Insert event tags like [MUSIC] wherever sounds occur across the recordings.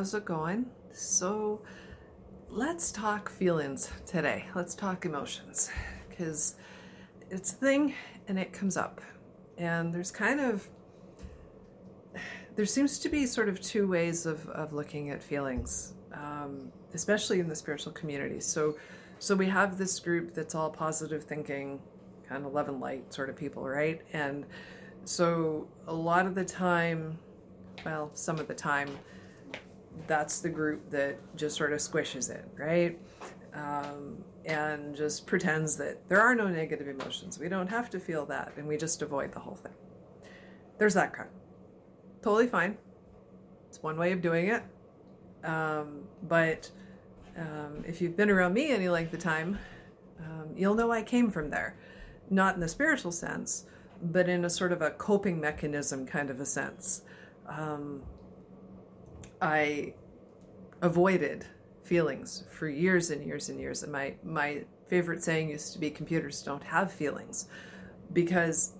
How's it going? So, let's talk feelings today. Let's talk emotions because it's a thing and it comes up. And there's kind of, there seems to be sort of two ways of, of looking at feelings, um, especially in the spiritual community. So, so we have this group that's all positive thinking, kind of love and light sort of people, right? And so a lot of the time, well, some of the time, that's the group that just sort of squishes it, right? Um, and just pretends that there are no negative emotions. We don't have to feel that, and we just avoid the whole thing. There's that crowd. Totally fine. It's one way of doing it. Um, but um, if you've been around me any length of time, um, you'll know I came from there. Not in the spiritual sense, but in a sort of a coping mechanism kind of a sense. I avoided feelings for years and years and years. And my, my favorite saying used to be computers don't have feelings because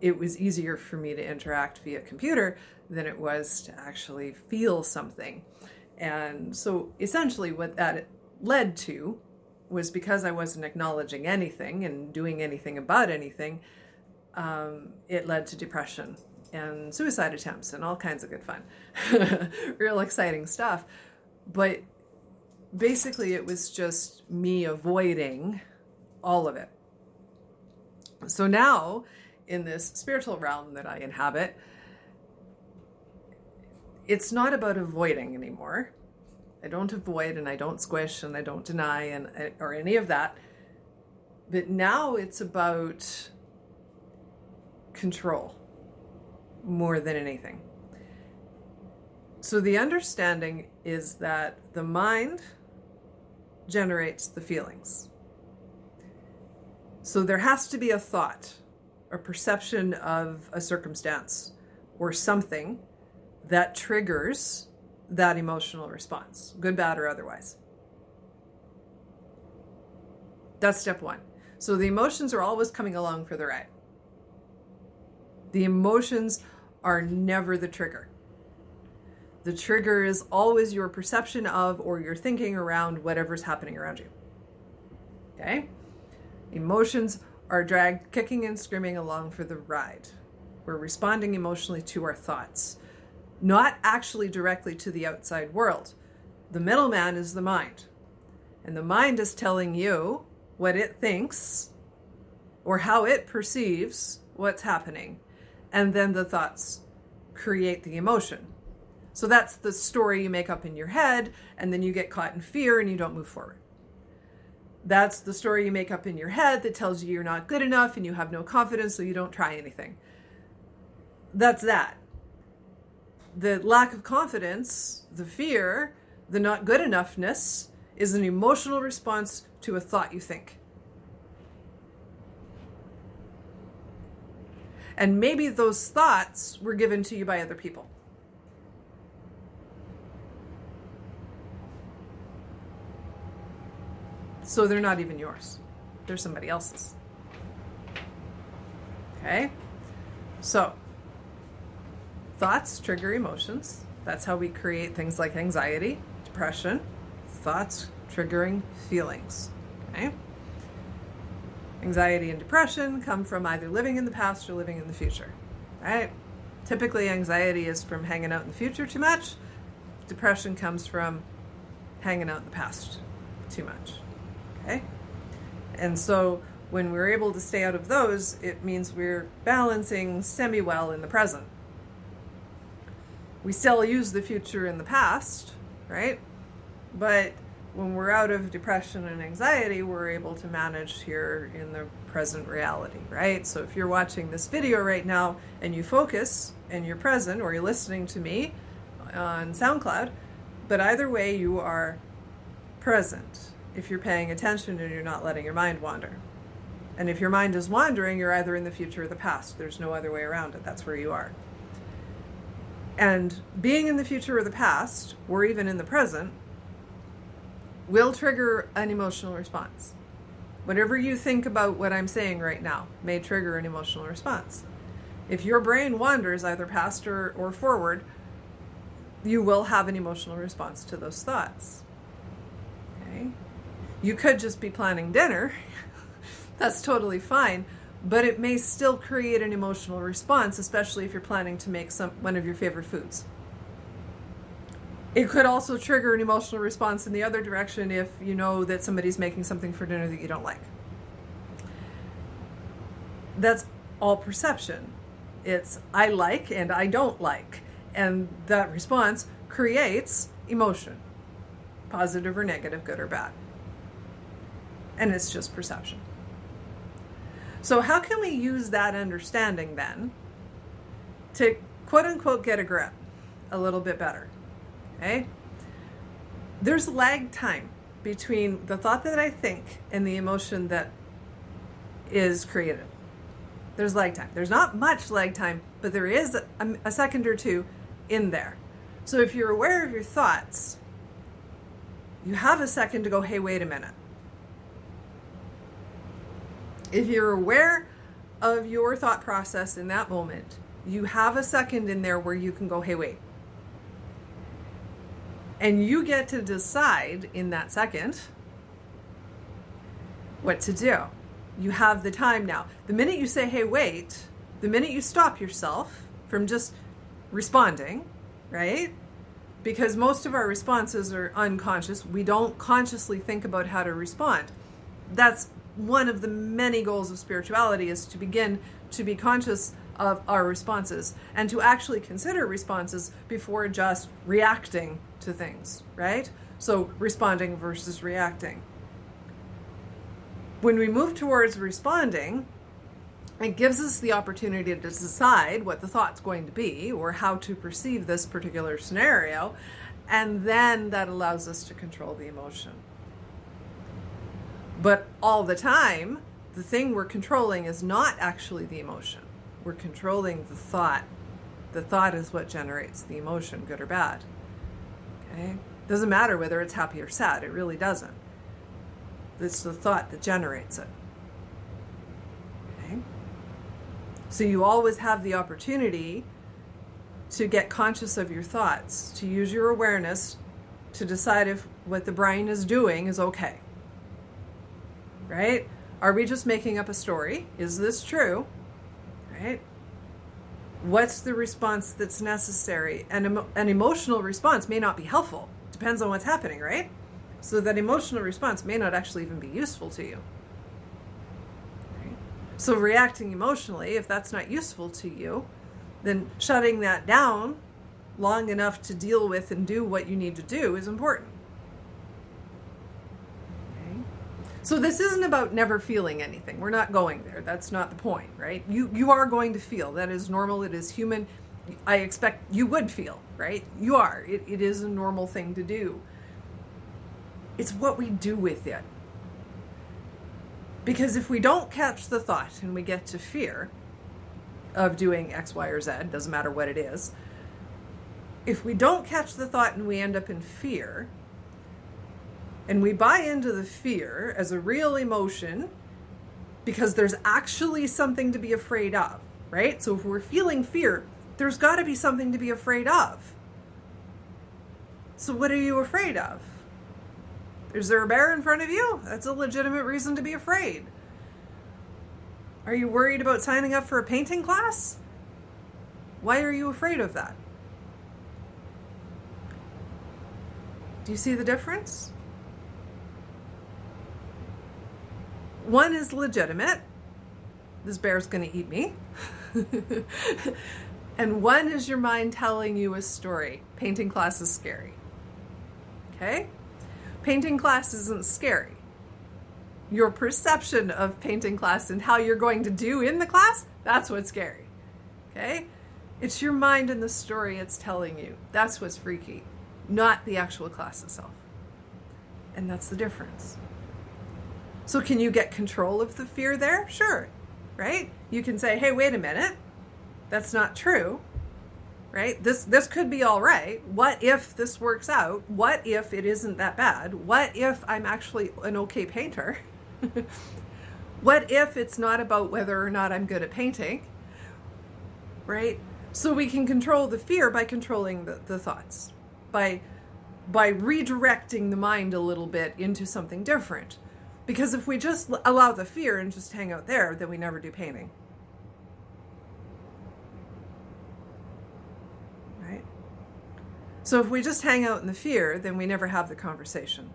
it was easier for me to interact via computer than it was to actually feel something. And so essentially, what that led to was because I wasn't acknowledging anything and doing anything about anything, um, it led to depression and suicide attempts and all kinds of good fun. [LAUGHS] Real exciting stuff. But basically, it was just me avoiding all of it. So now, in this spiritual realm that I inhabit, it's not about avoiding anymore. I don't avoid and I don't squish and I don't deny and or any of that. But now it's about control more than anything. So the understanding is that the mind generates the feelings. So there has to be a thought, a perception of a circumstance or something that triggers that emotional response, good, bad, or otherwise. That's step one. So the emotions are always coming along for the ride. The emotions are never the trigger. The trigger is always your perception of or your thinking around whatever's happening around you. Okay? Emotions are dragged kicking and screaming along for the ride. We're responding emotionally to our thoughts not actually directly to the outside world. The middleman is the mind. And the mind is telling you what it thinks or how it perceives what's happening. And then the thoughts create the emotion. So that's the story you make up in your head, and then you get caught in fear and you don't move forward. That's the story you make up in your head that tells you you're not good enough and you have no confidence, so you don't try anything. That's that the lack of confidence, the fear, the not good enoughness is an emotional response to a thought you think. And maybe those thoughts were given to you by other people. So they're not even yours, they're somebody else's. Okay? So, Thoughts trigger emotions. That's how we create things like anxiety, depression, thoughts triggering feelings. Okay? Anxiety and depression come from either living in the past or living in the future. Right? Typically, anxiety is from hanging out in the future too much. Depression comes from hanging out in the past too much. Okay? And so when we're able to stay out of those, it means we're balancing semi well in the present we still use the future in the past, right? But when we're out of depression and anxiety, we're able to manage here in the present reality, right? So if you're watching this video right now and you focus and you're present or you're listening to me on SoundCloud, but either way, you are present if you're paying attention and you're not letting your mind wander. And if your mind is wandering, you're either in the future or the past. There's no other way around it. That's where you are. And being in the future or the past, or even in the present, will trigger an emotional response. Whatever you think about what I'm saying right now may trigger an emotional response. If your brain wanders either past or, or forward, you will have an emotional response to those thoughts. Okay? You could just be planning dinner. [LAUGHS] That's totally fine, but it may still create an emotional response, especially if you're planning to make some one of your favorite foods. It could also trigger an emotional response in the other direction if you know that somebody's making something for dinner that you don't like. That's all perception. It's I like and I don't like. And that response creates emotion, positive or negative, good or bad. And it's just perception. So, how can we use that understanding then to quote unquote get a grip a little bit better? Okay? There's lag time between the thought that I think and the emotion that is created. There's lag time. There's not much lag time, but there is a, a second or two in there. So if you're aware of your thoughts, you have a second to go, hey, wait a minute. If you're aware of your thought process in that moment, you have a second in there where you can go, hey, wait. And you get to decide in that second what to do. You have the time now. The minute you say, hey, wait, the minute you stop yourself from just responding, right? Because most of our responses are unconscious. We don't consciously think about how to respond. That's one of the many goals of spirituality is to begin to be conscious of our responses and to actually consider responses before just reacting to things, right? So responding versus reacting. When we move towards responding, it gives us the opportunity to decide what the thought's going to be or how to perceive this particular scenario, and then that allows us to control the emotion. But all the time, the thing we're controlling is not actually the emotion. We're controlling the thought. The thought is what generates the emotion, good or bad. Okay? Doesn't matter whether it's happy or sad, it really doesn't. It's the thought that generates it. Okay? So you always have the opportunity to get conscious of your thoughts, to use your awareness to decide if what the brain is doing is okay. Right? Are we just making up a story? Is this true? Right? What's the response that's necessary? And emo- an emotional response may not be helpful. Depends on what's happening, right? So that emotional response may not actually even be useful to you. Right? So, reacting emotionally, if that's not useful to you, then shutting that down long enough to deal with and do what you need to do is important. Okay? So this isn't about never feeling anything. We're not going there. That's not the point, right? You you are going to feel. That is normal. It is human. I expect you would feel, right? You are. It, it is a normal thing to do. It's what we do with it. Because if we don't catch the thought and we get to fear of doing X, Y, or Z, doesn't matter what it is, if we don't catch the thought and we end up in fear, and we buy into the fear as a real emotion because there's actually something to be afraid of, right? So if we're feeling fear, there's got to be something to be afraid of. So, what are you afraid of? Is there a bear in front of you? That's a legitimate reason to be afraid. Are you worried about signing up for a painting class? Why are you afraid of that? Do you see the difference? One is legitimate. This bear's going to eat me. [LAUGHS] and one is your mind telling you a story. Painting class is scary. Okay? painting class isn't scary. Your perception of painting class and how you're going to do in the class, that's what's scary. Okay? It's your mind and the story it's telling you. That's what's freaky, not the actual class itself. And that's the difference. So, can you get control of the fear there? Sure, right? You can say, hey, wait a minute, that's not true right? This this could be all right. What if this works out? What if it isn't that bad? What if i'm actually an okay painter? [LAUGHS] What if it's not about whether or not i'm good at painting right? So we can control the fear by controlling the, the thoughts by by redirecting the mind a little bit into something different. Because if we just allow the fear and just hang out there, then we never do painting. Right? So if we just hang out in the fear, then we never have the conversation.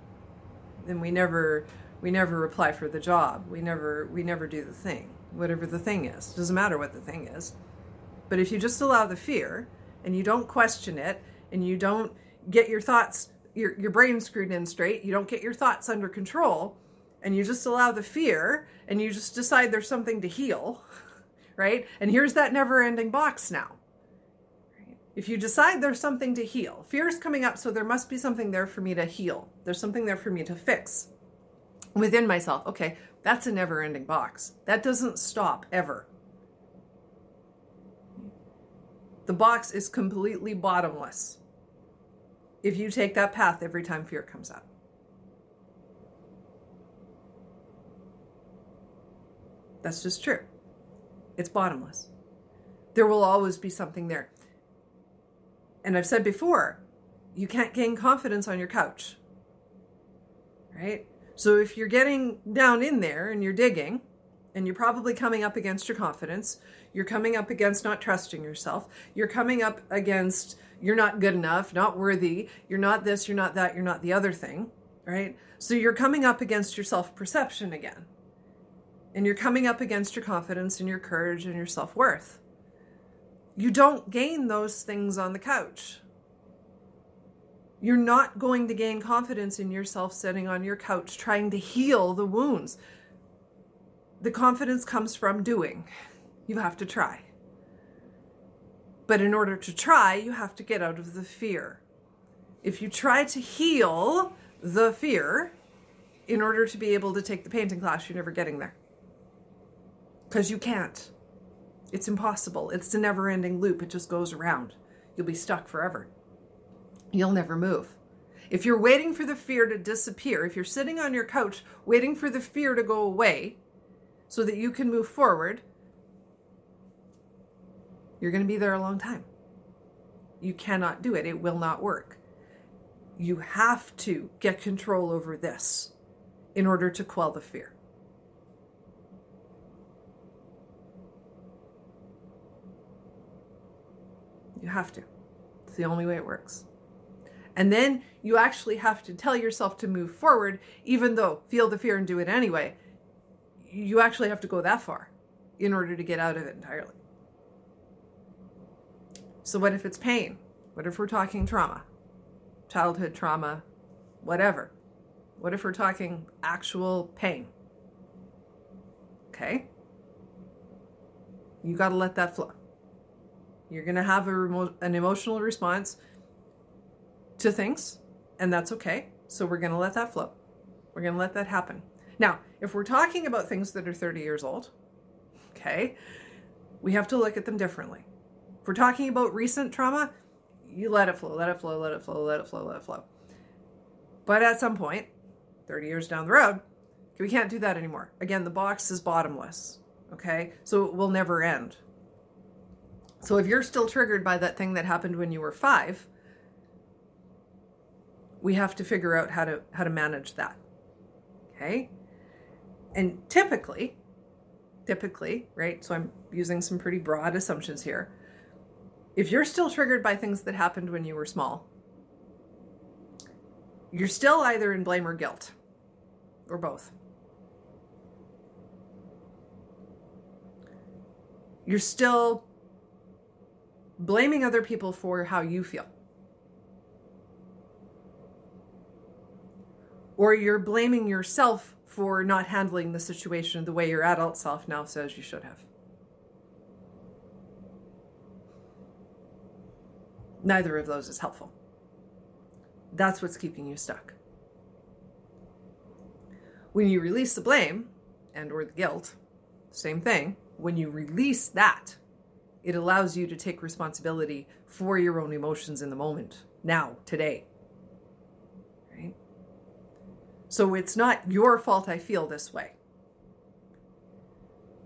Then we never we never apply for the job. We never we never do the thing, whatever the thing is. Doesn't matter what the thing is. But if you just allow the fear and you don't question it and you don't get your thoughts your your brain screwed in straight, you don't get your thoughts under control and you just allow the fear and you just decide there's something to heal, right? And here's that never-ending box now. If you decide there's something to heal, fear is coming up, so there must be something there for me to heal. There's something there for me to fix within myself. Okay, that's a never ending box. That doesn't stop ever. The box is completely bottomless if you take that path every time fear comes up. That's just true. It's bottomless. There will always be something there. And I've said before, you can't gain confidence on your couch. Right? So if you're getting down in there and you're digging, and you're probably coming up against your confidence, you're coming up against not trusting yourself, you're coming up against you're not good enough, not worthy, you're not this, you're not that, you're not the other thing, right? So you're coming up against your self perception again. And you're coming up against your confidence and your courage and your self worth. You don't gain those things on the couch. You're not going to gain confidence in yourself sitting on your couch trying to heal the wounds. The confidence comes from doing. You have to try. But in order to try, you have to get out of the fear. If you try to heal the fear in order to be able to take the painting class, you're never getting there. Because you can't. It's impossible. It's a never ending loop. It just goes around. You'll be stuck forever you'll never move. If you're waiting for the fear to disappear, if you're sitting on your couch waiting for the fear to go away so that you can move forward, you're going to be there a long time. You cannot do it, it will not work. You have to get control over this in order to quell the fear. You have to. It's the only way it works. And then you actually have to tell yourself to move forward, even though feel the fear and do it anyway. You actually have to go that far in order to get out of it entirely. So, what if it's pain? What if we're talking trauma? Childhood trauma, whatever. What if we're talking actual pain? Okay? You got to let that flow. You're going to have remo- an emotional response to things, and that's okay. So we're going to let that flow. We're going to let that happen. Now, if we're talking about things that are 30 years old, okay, we have to look at them differently. If we're talking about recent trauma, you let it flow, let it flow, let it flow, let it flow, let it flow. But at some point, 30 years down the road, we can't do that anymore. Again, the box is bottomless, okay? So it will never end. So if you're still triggered by that thing that happened when you were five, we have to figure out how to how to manage that. Okay? And typically, typically, right? So I'm using some pretty broad assumptions here. If you're still triggered by things that happened when you were small, you're still either in blame or guilt, or both. You're still blaming other people for how you feel. or you're blaming yourself for not handling the situation the way your adult self now says you should have. Neither of those is helpful. That's what's keeping you stuck. When you release the blame and or the guilt, same thing, when you release that, it allows you to take responsibility for your own emotions in the moment, now, today. Right? So it's not your fault I feel this way.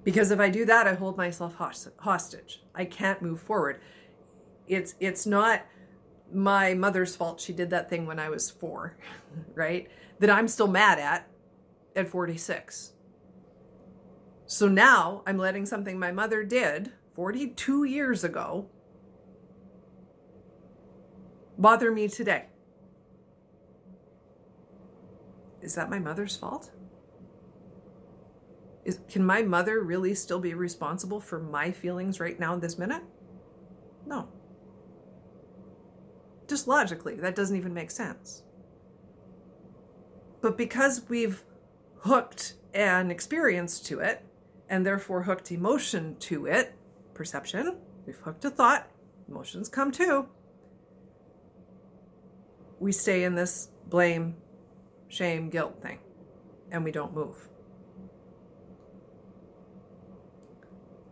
Because if I do that, I hold myself hostage. I can't move forward. It's it's not my mother's fault. She did that thing when I was four, [LAUGHS] right? That I'm still mad at at 46. So now I'm letting something my mother did 42 years ago bother me today. Is that my mother's fault? Is, can my mother really still be responsible for my feelings right now, this minute? No. Just logically, that doesn't even make sense. But because we've hooked an experience to it, and therefore hooked emotion to it, perception, we've hooked a thought, emotions come too. We stay in this blame, shame, guilt thing, and we don't move.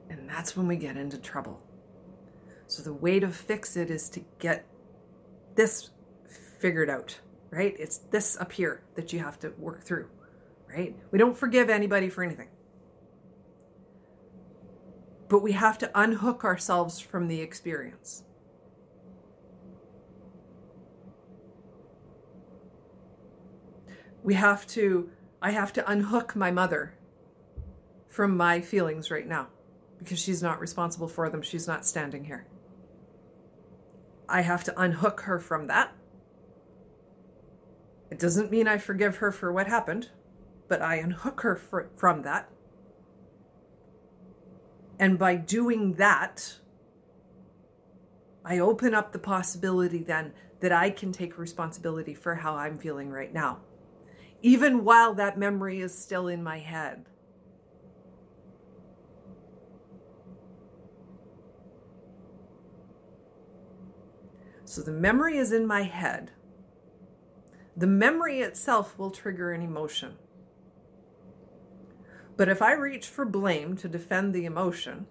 And that's when we get into trouble. So the way to fix it is to get this figured out, right? It's this up here that you have to work through, right? We don't forgive anybody for anything. But we have to unhook ourselves from the experience. We have to, I have to unhook my mother from my feelings right now because she's not responsible for them. She's not standing here. I have to unhook her from that. It doesn't mean I forgive her for what happened, but I unhook her for, from that. And by doing that, I open up the possibility then that I can take responsibility for how I'm feeling right now, even while that memory is still in my head. So the memory is in my head. The memory itself will trigger an emotion. But if I reach for blame to defend the emotion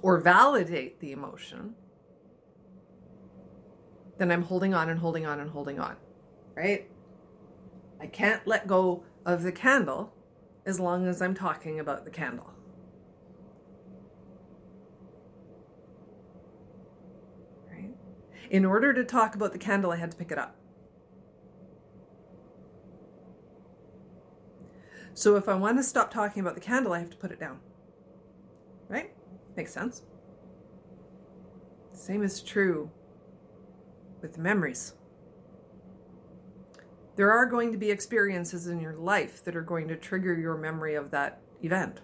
or validate the emotion, then I'm holding on and holding on and holding on, right? I can't let go of the candle as long as I'm talking about the candle. Right? In order to talk about the candle, I had to pick it up. So if I want to stop talking about the candle, I have to put it down. Right? Makes sense. same is true with memories. There are going to be experiences in your life that are going to trigger your memory of that event.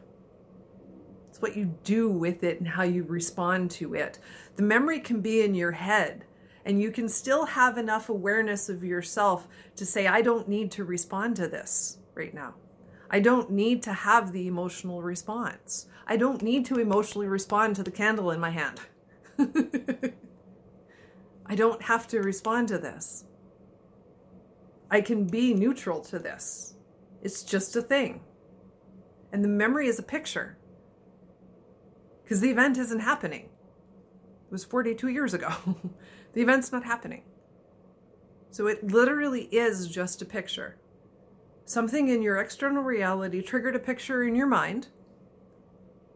It's what you do with it and how you respond to it. The memory can be in your head and you can still have enough awareness of yourself to say, I don't need to respond to this right now. I don't need to have the emotional response. I don't need to emotionally respond to the candle in my hand. [LAUGHS] I don't have to respond to this. I can be neutral to this. It's just a thing. And the memory is a picture. Because the event isn't happening. It was 42 years ago. [LAUGHS] The event's not happening. So it literally is just a picture. Something in your external reality triggered a picture in your mind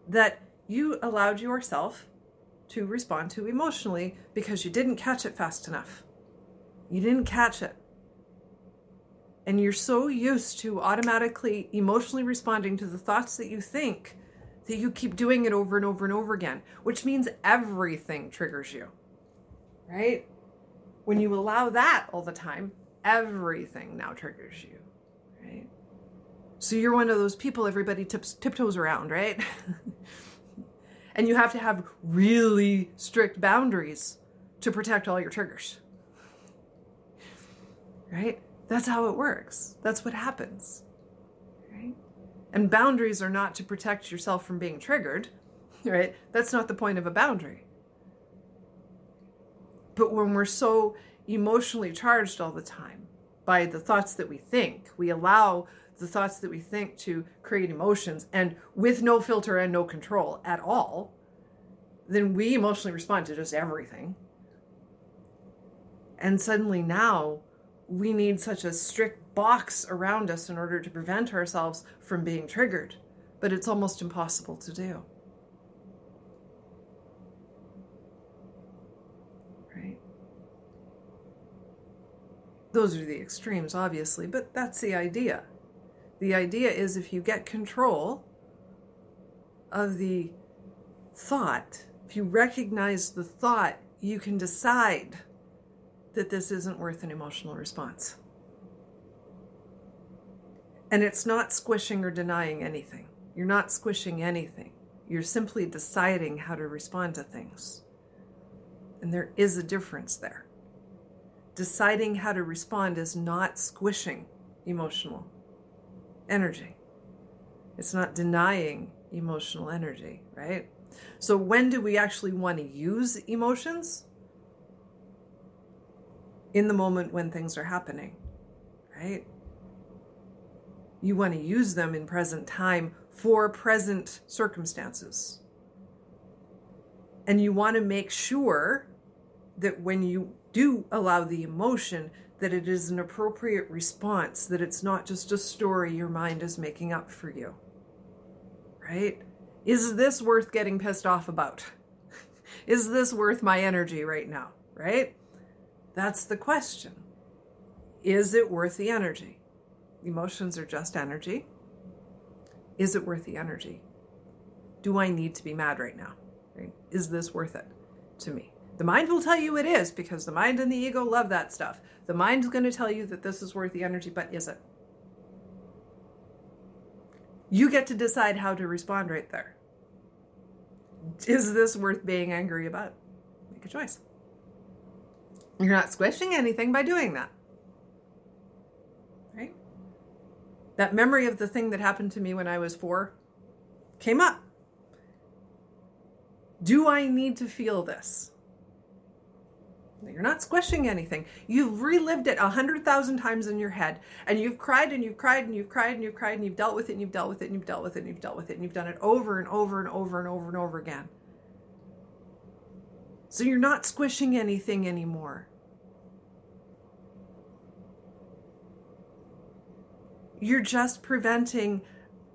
that you allowed yourself to respond to emotionally because you didn't catch it fast enough. You didn't catch it. And you're so used to automatically emotionally responding to the thoughts that you think that you keep doing it over and over and over again, which means everything triggers you right? When you allow that all the time, everything now triggers you? So you're one of those people everybody tips, tiptoes around, right? [LAUGHS] and you have to have really strict boundaries to protect all your triggers, right? That's how it works. That's what happens, right? And boundaries are not to protect yourself from being triggered, [LAUGHS] right? That's not the point of a boundary. But when we're so emotionally charged all the time by the thoughts that we think, we allow the thoughts that we think to create emotions and with no filter and no control at all, then we emotionally respond to just everything. And suddenly now we need such a strict box around us in order to prevent ourselves from being triggered. But it's almost impossible to do. right? Those are the extremes, obviously, but that's the idea. The idea is if you get control of the thought, if you recognize the thought, you can decide that this isn't worth an emotional response. And it's not squishing or denying anything. You're not squishing anything. You're simply deciding how to respond to things. And there is a difference there. Deciding how to respond is not squishing emotional energy. It's not denying emotional energy, right? So, when do we actually want to use emotions? In the moment when things are happening, right? You want to use them in present time for present circumstances. And you want to make sure that when you do allow the emotion, that it is an appropriate response, that it's not just a story your mind is making up for you. Right? Is this worth getting pissed off about? [LAUGHS] is this worth my energy right now? Right? That's the question. Is it worth the energy? Emotions are just energy. Is it worth the energy? Do I need to be mad right now? Right? Is this worth it to me? The mind will tell you it is because the mind and the ego love that stuff. The mind's going to tell you that this is worth the energy, but is it? You get to decide how to respond right there. Is this worth being angry about? Make a choice. You're not squishing anything by doing that. Right? That memory of the thing that happened to me when I was four came up. Do I need to feel this? You're not squishing anything. You've relived it a hundred thousand times in your head, and you've cried and you've cried and you've cried and you've cried and you've dealt with it and you've dealt with it and you've dealt with it and you've dealt with it and you've done it over and over and over and over and over again. So you're not squishing anything anymore. You're just preventing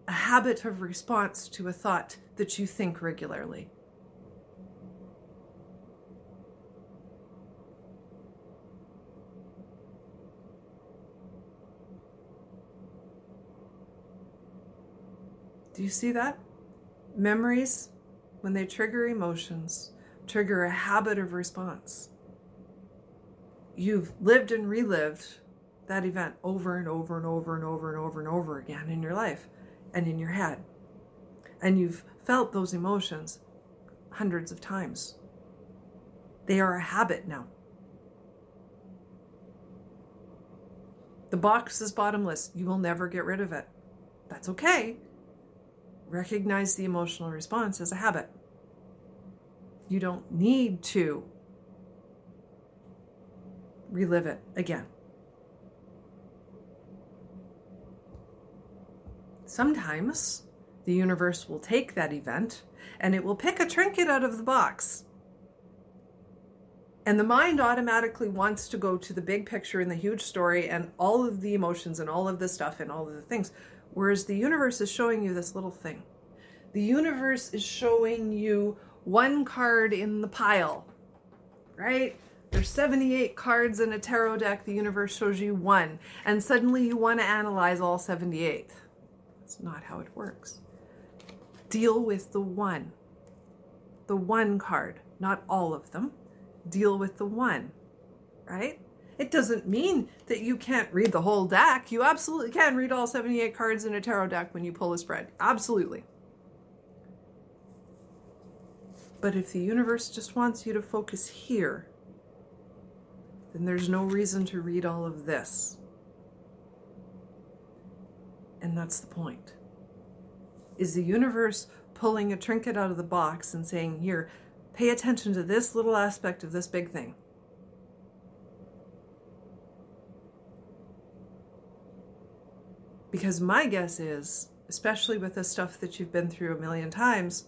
a habit of response to a thought that you think regularly. Do you see that? Memories, when they trigger emotions, trigger a habit of response. You've lived and relived that event over and over and over and over and over and over again in your life and in your head. And you've felt those emotions hundreds of times. They are a habit now. The box is bottomless. You will never get rid of it. That's okay recognize the emotional response as a habit. You don't need to relive it again. Sometimes the universe will take that event and it will pick a trinket out of the box. And the mind automatically wants to go to the big picture and the huge story and all of the emotions and all of the stuff and all of the things. Whereas the universe is showing you this little thing. The universe is showing you one card in the pile, right? There's 78 cards in a tarot deck. The universe shows you one. And suddenly you want to analyze all 78. That's not how it works. Deal with the one. The one card, not all of them. Deal with the one, right? It doesn't mean that you can't read the whole deck. You absolutely can read all 78 cards in a tarot deck when you pull a spread. Absolutely. But if the universe just wants you to focus here, then there's no reason to read all of this. And that's the point. Is the universe pulling a trinket out of the box and saying, Here, pay attention to this little aspect of this big thing? Because my guess is, especially with the stuff that you've been through a million times,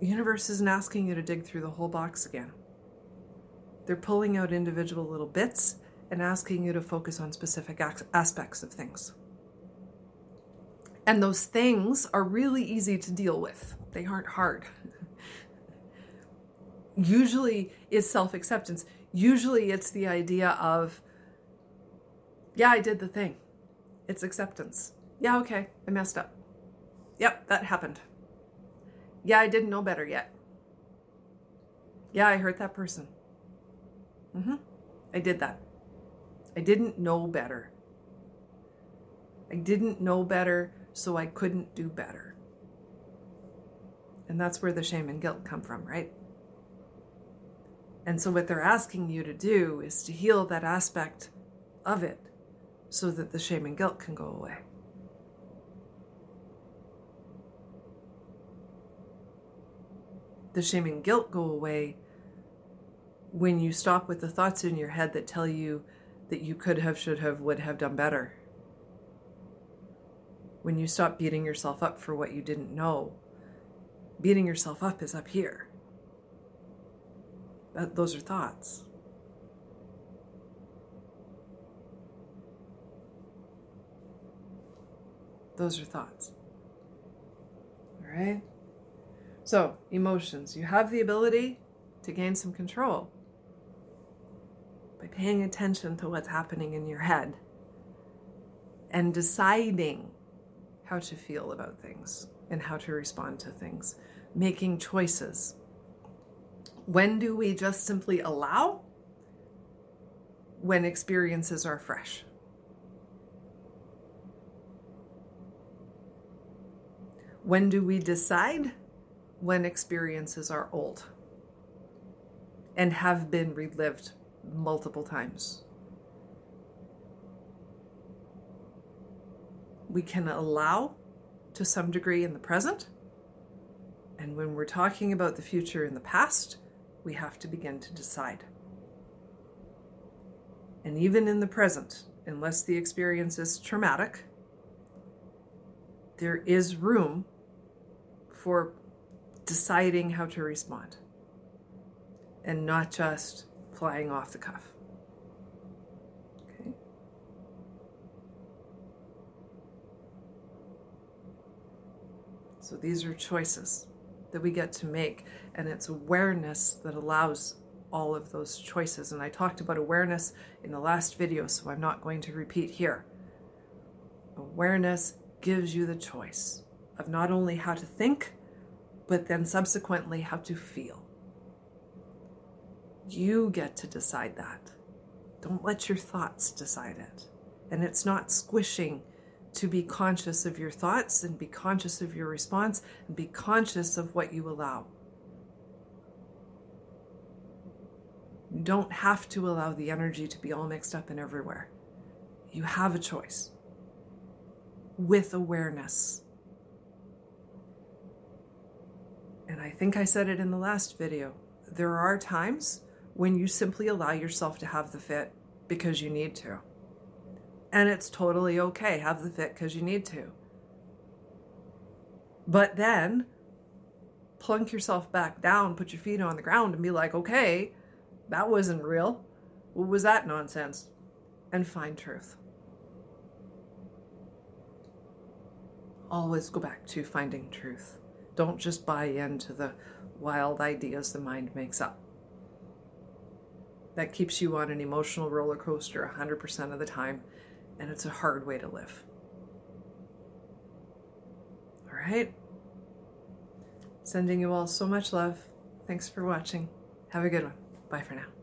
the universe isn't asking you to dig through the whole box again. They're pulling out individual little bits and asking you to focus on specific aspects of things. And those things are really easy to deal with, they aren't hard. [LAUGHS] Usually, it's self acceptance. Usually it's the idea of, yeah, I did the thing. It's acceptance. Yeah, okay, I messed up. Yep, that happened. Yeah, I didn't know better yet. Yeah, I hurt that person. Mm-hmm. I did that. I didn't know better. I didn't know better, so I couldn't do better. And that's where the shame and guilt come from, right? And so, what they're asking you to do is to heal that aspect of it so that the shame and guilt can go away. The shame and guilt go away when you stop with the thoughts in your head that tell you that you could have, should have, would have done better. When you stop beating yourself up for what you didn't know, beating yourself up is up here. That, those are thoughts. Those are thoughts. All right? So, emotions. You have the ability to gain some control by paying attention to what's happening in your head and deciding how to feel about things and how to respond to things, making choices. When do we just simply allow? When experiences are fresh. When do we decide? When experiences are old and have been relived multiple times. We can allow to some degree in the present. And when we're talking about the future in the past, we have to begin to decide. And even in the present, unless the experience is traumatic, there is room for deciding how to respond and not just flying off the cuff. Okay. So these are choices that we get to make, and it's awareness that allows all of those choices. And I talked about awareness in the last video, so I'm not going to repeat here. Awareness gives you the choice of not only how to think, but then subsequently how to feel. You get to decide that. Don't let your thoughts decide it. And it's not squishing to be conscious of your thoughts and be conscious of your response and be conscious of what you allow. You don't have to allow the energy to be all mixed up and everywhere. You have a choice with awareness. And I think I said it in the last video. There are times when you simply allow yourself to have the fit because you need to. And it's totally okay. Have the fit because you need to. But then plunk yourself back down, put your feet on the ground, and be like, okay, that wasn't real. What was that nonsense? And find truth. Always go back to finding truth. Don't just buy into the wild ideas the mind makes up that keeps you on an emotional roller coaster 100% of the time, and it's a hard way to live. All right? Sending you all so much love. Thanks for watching. Have a good one. Bye for now.